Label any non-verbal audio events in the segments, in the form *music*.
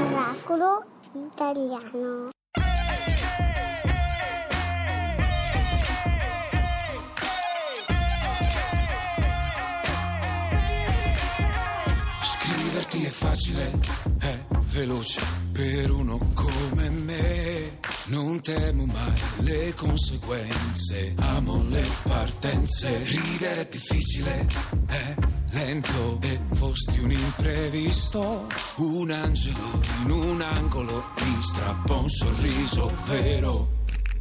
Oracolo italiano. Scriverti è facile, è veloce per uno come me. Non temo mai le conseguenze, amo le partenze. Ridere è difficile, è lento e fosti un imprevisto. Un angelo in un angolo mi strappa un sorriso vero.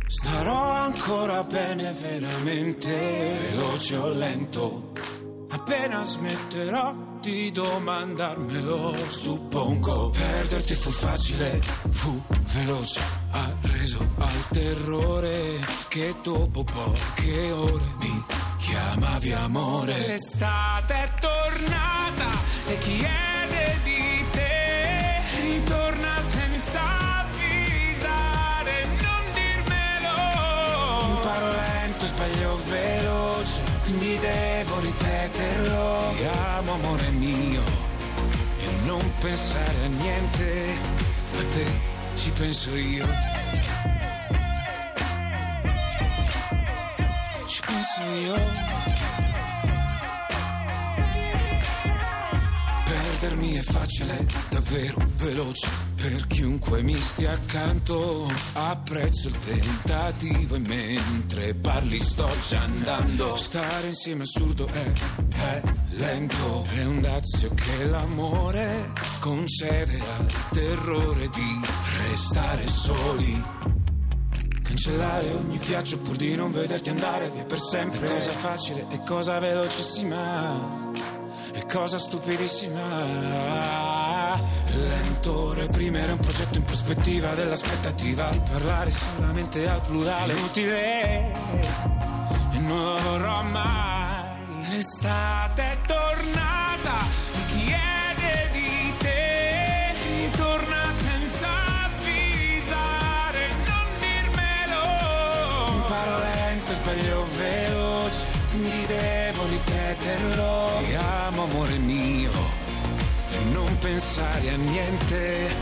Starò ancora bene veramente, veloce o lento. Appena smetterò di domandarmelo, suppongo perderti fu facile, fu veloce, ha reso al terrore che dopo poche ore mi chiamavi amore. L'estate è tornata e chiede di te, ritorna senza avvisare, non dirmelo. Imparo lento, sbaglio veloce, quindi devo ripeterlo. Ti amo amore mio e non pensare a niente, a te ci penso io. Ci penso io. Perdermi è facile, davvero veloce, per chiunque mi stia accanto. Apprezzo il tentativo e mentre parli sto già andando. Stare insieme assurdo è, è lento, è un dazio che l'amore concede al terrore di restare soli. Cancellare ogni viaggio pur di non vederti andare via per sempre. È cosa facile e cosa velocissima. Cosa stupidissima. Lento reprimere un progetto in prospettiva dell'aspettativa di parlare solamente al plurale. Inutile e non lo vorrò mai. L'estate è tornata e chiede di te. Ritorna senza avvisare, non dirmelo. Imparo lento e sbaglio veloce, quindi devo ripeterlo. Ti amo amore mio e non pensare a niente.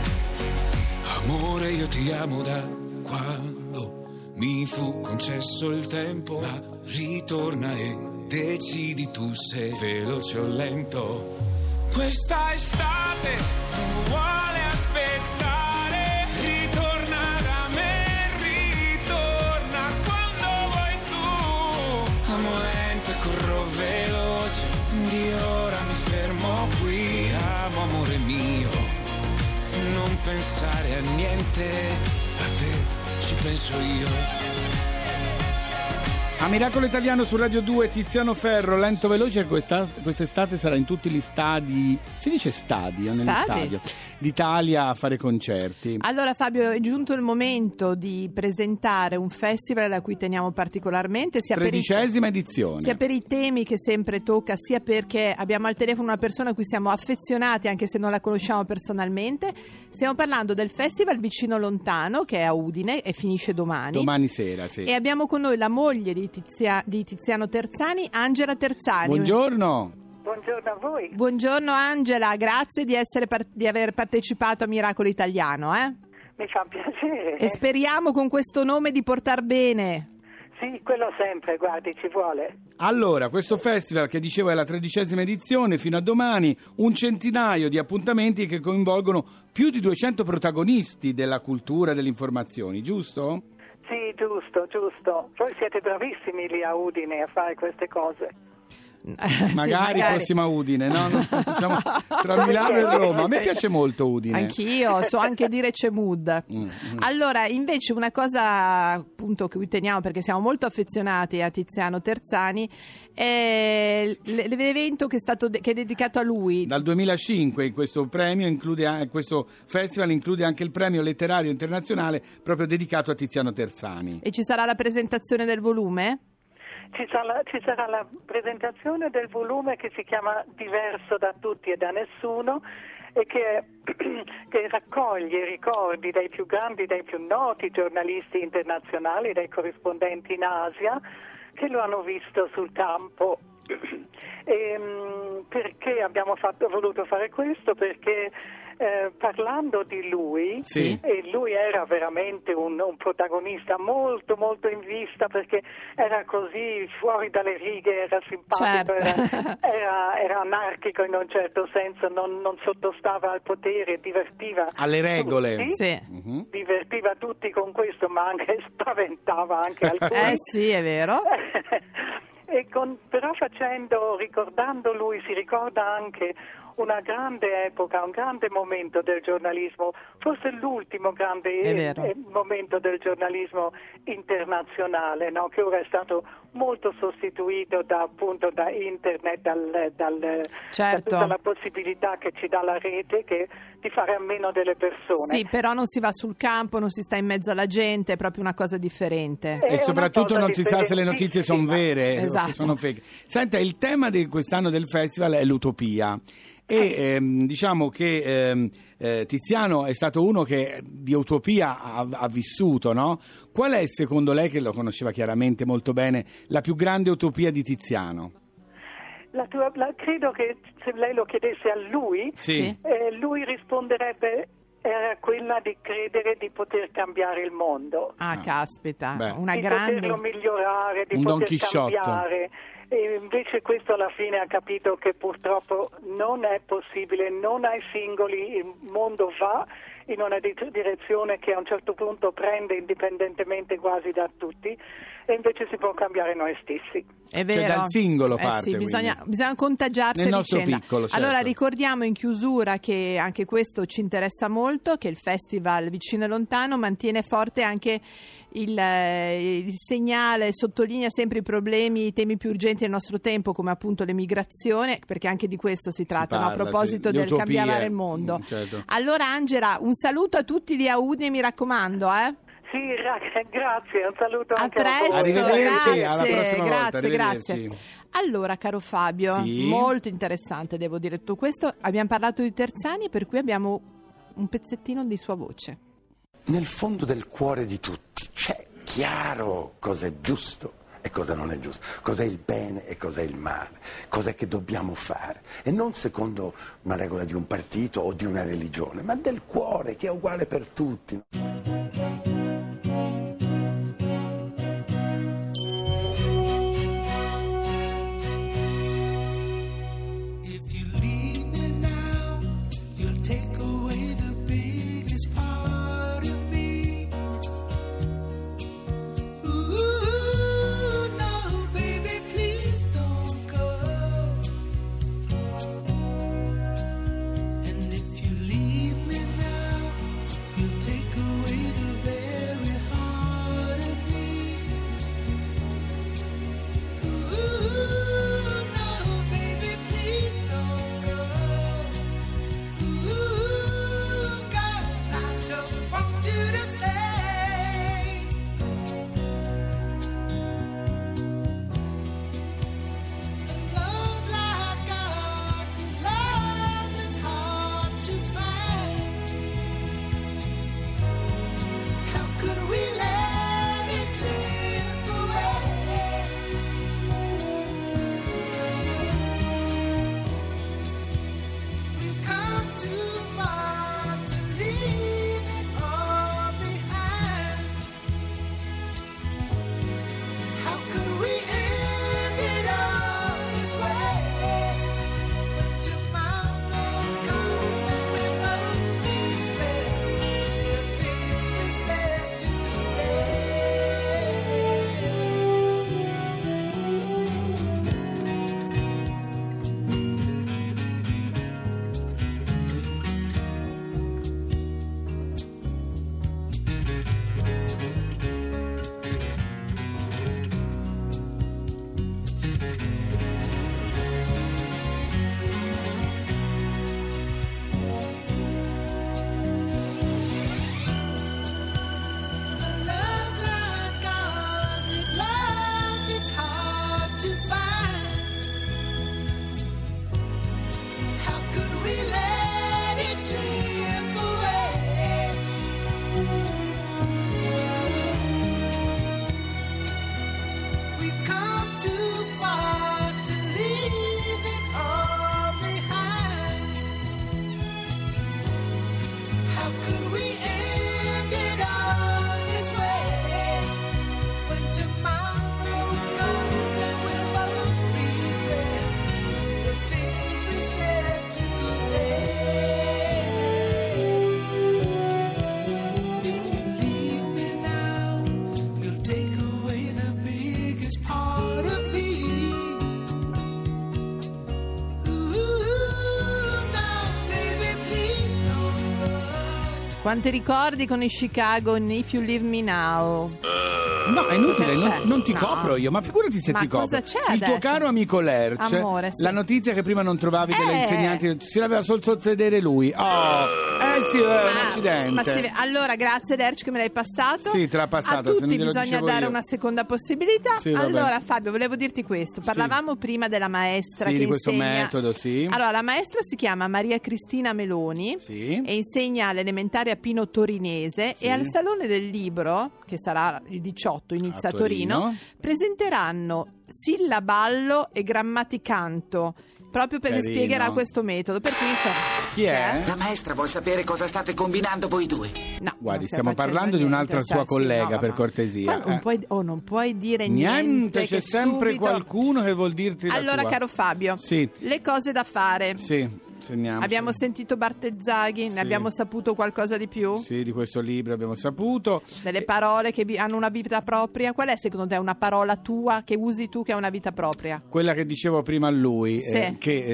Amore io ti amo da quando mi fu concesso il tempo, ma ritorna e decidi tu se veloce o lento. Questa estate non vuole niente, a te ci penso io. A Miracolo Italiano su Radio 2 Tiziano Ferro, lento veloce, questa, quest'estate sarà in tutti gli stadi, si dice stadi o negli Stadi? stadio, d'Italia a fare concerti. Allora Fabio, è giunto il momento di presentare un festival a cui teniamo particolarmente, sia per, i, Tredicesima edizione. sia per i temi che sempre tocca, sia perché abbiamo al telefono una persona a cui siamo affezionati anche se non la conosciamo personalmente. Stiamo parlando del festival Vicino Lontano che è a Udine e finisce domani. Domani sera, sì. E abbiamo con noi la moglie di, Tizia- di Tiziano Terzani, Angela Terzani. Buongiorno. Buongiorno a voi. Buongiorno Angela, grazie di, essere di aver partecipato a Miracolo Italiano. eh? Mi fa piacere. E speriamo con questo nome di portar bene. Sì, quello sempre, guardi, ci vuole. Allora, questo festival che dicevo è la tredicesima edizione, fino a domani, un centinaio di appuntamenti che coinvolgono più di 200 protagonisti della cultura e delle informazioni, giusto? Giusto, giusto. Voi siete bravissimi lì a Udine a fare queste cose. Sì, Magari, fossimo a Udine, no? Siamo *laughs* tra Milano e Roma. A me piace molto Udine. Anch'io, so anche dire c'è mood. Mm, mm. Allora, invece una cosa appunto che cui teniamo perché siamo molto affezionati a Tiziano Terzani è l'evento che è, stato de- che è dedicato a lui. Dal 2005 questo premio include questo festival include anche il premio letterario internazionale proprio dedicato a Tiziano Terzani. E ci sarà la presentazione del volume? Ci sarà, ci sarà la presentazione del volume che si chiama Diverso da tutti e da nessuno e che, *clears throat* che raccoglie ricordi dei più grandi, dei più noti giornalisti internazionali, dei corrispondenti in Asia che lo hanno visto sul campo E, *clears throat* mm, perché abbiamo fatto- voluto fare questo? Perché eh, parlando di lui, Sì. e lui era veramente un, un protagonista molto molto in vista perché era così fuori dalle righe, era simpatico, Certo. era, *laughs* era- era anarchico in un certo senso, non, non sottostava al potere, divertiva Alle regole. tutti, Sì. Mhm. divertiva tutti con questo, ma anche *laughs* spaventava anche alcuni. Eh sì, è vero. *laughs* E con- però facendo, ricordando lui, si ricorda anche una grande epoca, un grande momento del giornalismo, forse l'ultimo grande eh, eh, momento del giornalismo internazionale, no? che ora è stato molto sostituito da, appunto, da internet, dal, dal- Certo. da tutta la possibilità che ci dà la rete che, di fare a meno delle persone. Sì, però non si va sul campo, non si sta in mezzo alla gente, è proprio una cosa differente. È E soprattutto non si sa se le notizie sono vere o Esatto. se sono fake. Senta, il tema di quest'anno del festival è l'utopia. E ehm, diciamo che ehm, eh, Tiziano è stato uno che di utopia ha, ha vissuto, no? Qual è secondo lei, che lo conosceva chiaramente molto bene, la più grande utopia di Tiziano? La tua- la- credo che se lei lo chiedesse a lui, Sì. eh, lui risponderebbe era quella di credere di poter cambiare il mondo, Ah, Ah. caspita, Beh. una di grande... poterlo migliorare, di Un poter cambiare. E invece questo alla fine ha capito che purtroppo non è possibile, non ai singoli, il mondo va in una di- direzione che a un certo punto prende indipendentemente quasi da tutti e invece si può cambiare noi stessi. È vero. Cioè, dal singolo Eh parte, sì, bisogna, bisogna contagiarsi Nel nostro vicenda. piccolo, certo. Allora ricordiamo in chiusura che anche questo ci interessa molto, che il festival Vicino e Lontano mantiene forte anche il, eh, il segnale, sottolinea sempre i problemi, i temi più urgenti del nostro tempo, come appunto l'emigrazione, perché anche di questo si tratta, no? a parla, proposito sì, del cambiare il mondo. mm, certo. Allora Angela, un saluto a tutti di Audi, mi raccomando, eh? Sì, ra- grazie, un saluto A anche a presto, voi. Arrivederci, grazie, alla prossima volta, grazie, arrivederci. grazie. Allora, caro Fabio, Sì. molto interessante, devo dire tutto questo. Abbiamo parlato di Terzani, per cui abbiamo un pezzettino di sua voce. Nel fondo del cuore di tutti c'è chiaro cosa è giusto e cosa non è giusto, cos'è il bene e cos'è il male, cos'è che dobbiamo fare. E non secondo una regola di un partito o di una religione, ma del cuore che è uguale per tutti. Quanti ricordi con i Chicago in If You Leave Me Now? No, è inutile, Cosa non, c'è? non ti No. copro io, ma figurati se Ma ti copro. cosa c'è Il tuo adesso? caro amico Lerch, Amore, sì. la notizia che prima non trovavi delle Eh. insegnanti, si l'aveva solo sotto sedere lui. Oh, eh sì, è un Ah, accidente. ma si- allora, grazie Lerch che me l'hai passato. Sì, te l'ha passato, A se non tutti glielo bisogna dicevo dare io. una seconda possibilità. Sì, vabbè. allora, Fabio, volevo dirti questo. Parlavamo prima della maestra Sì, che di questo insegna- metodo, sì. Allora, la maestra si chiama Maria Cristina Meloni Sì. e insegna all'elementare a Pino Torinese Sì. e al Salone del Libro, che sarà il 18, inizia A Torino. presenteranno sillaballo e grammaticanto. Proprio perché Carino. spiegherà questo metodo. Per cui so- Chi è? La maestra vuol sapere cosa state combinando voi due. No, Guardi, stiamo parlando di un'altra niente, sua cioè, sì, collega, no, per cortesia, ma non, eh. puoi, oh, non puoi dire niente. Niente, c'è sempre subito- qualcuno che vuol dirti la Allora, tua. caro Fabio, Sì. le cose da fare. Sì, segniamo. Abbiamo sentito Bartezzaghi, Sì. ne abbiamo saputo qualcosa di più? Sì, di questo libro abbiamo saputo. Delle parole che vi- hanno una vita propria? Qual è secondo te una parola tua che usi tu che ha una vita propria? Quella che dicevo prima a lui, Sì. eh, che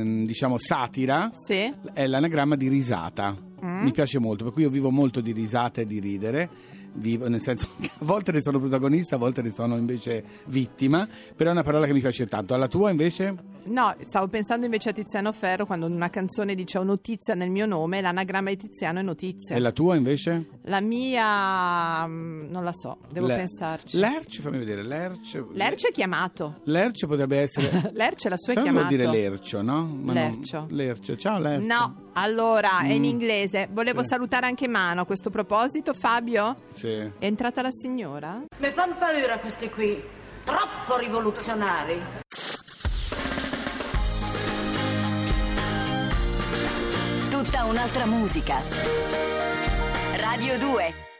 ehm, diciamo satira, Sì? è l'anagramma di risata. Mm. Mi piace molto, per cui io vivo molto di risate e di ridere. Vivo, nel senso che a volte ne sono protagonista, a volte ne sono invece vittima, però è una parola che mi piace tanto. Alla tua invece? No, stavo pensando invece a Tiziano Ferro quando in una canzone dice ho notizia nel mio nome, l'anagramma di Tiziano è notizia. E la tua invece? La mia mm, non la so, devo Le- pensarci. Lerch, fammi vedere, Lerch. Lercio è chiamato. Lerch potrebbe essere... *laughs* Lercio la sua è chiamato. vuol dire lercio, no? Ma non- Lercio. Lercio, ciao Lercio. No, allora è in Mm. inglese. Volevo Sì. salutare anche Mano a questo proposito. Fabio? Sì. È entrata la signora? Mi fanno paura questi qui, troppo rivoluzionari. Tutta un'altra musica. Radio 2